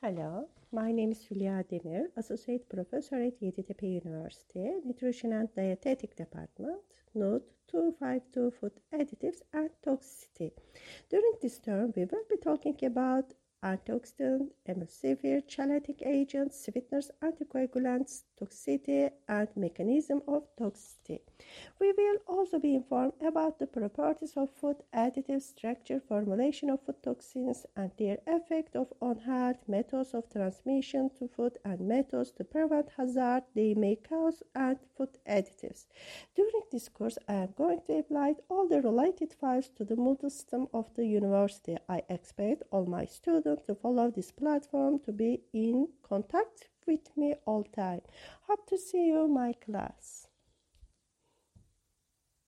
Hello, my name is Julia Demir, Associate Professor at Yeditepe University, Nutrition and Dietetic Department, Note 252 Food Additives and Toxicity. During this term, we will be talking about antioxidant, emulsifier, chelating agents, sweeteners, anticoagulants, toxicity, and mechanism of toxicity. We will also be informed about the properties of food additives, structure, formulation of food toxins, and their effect of on health, methods of transmission to food, and methods to prevent hazard they may cause, and food additives. During this course, I am going to apply all the related files to the Moodle system of the university. I expect all my students to follow this platform to be in contact with me all time. Hope to see you my class.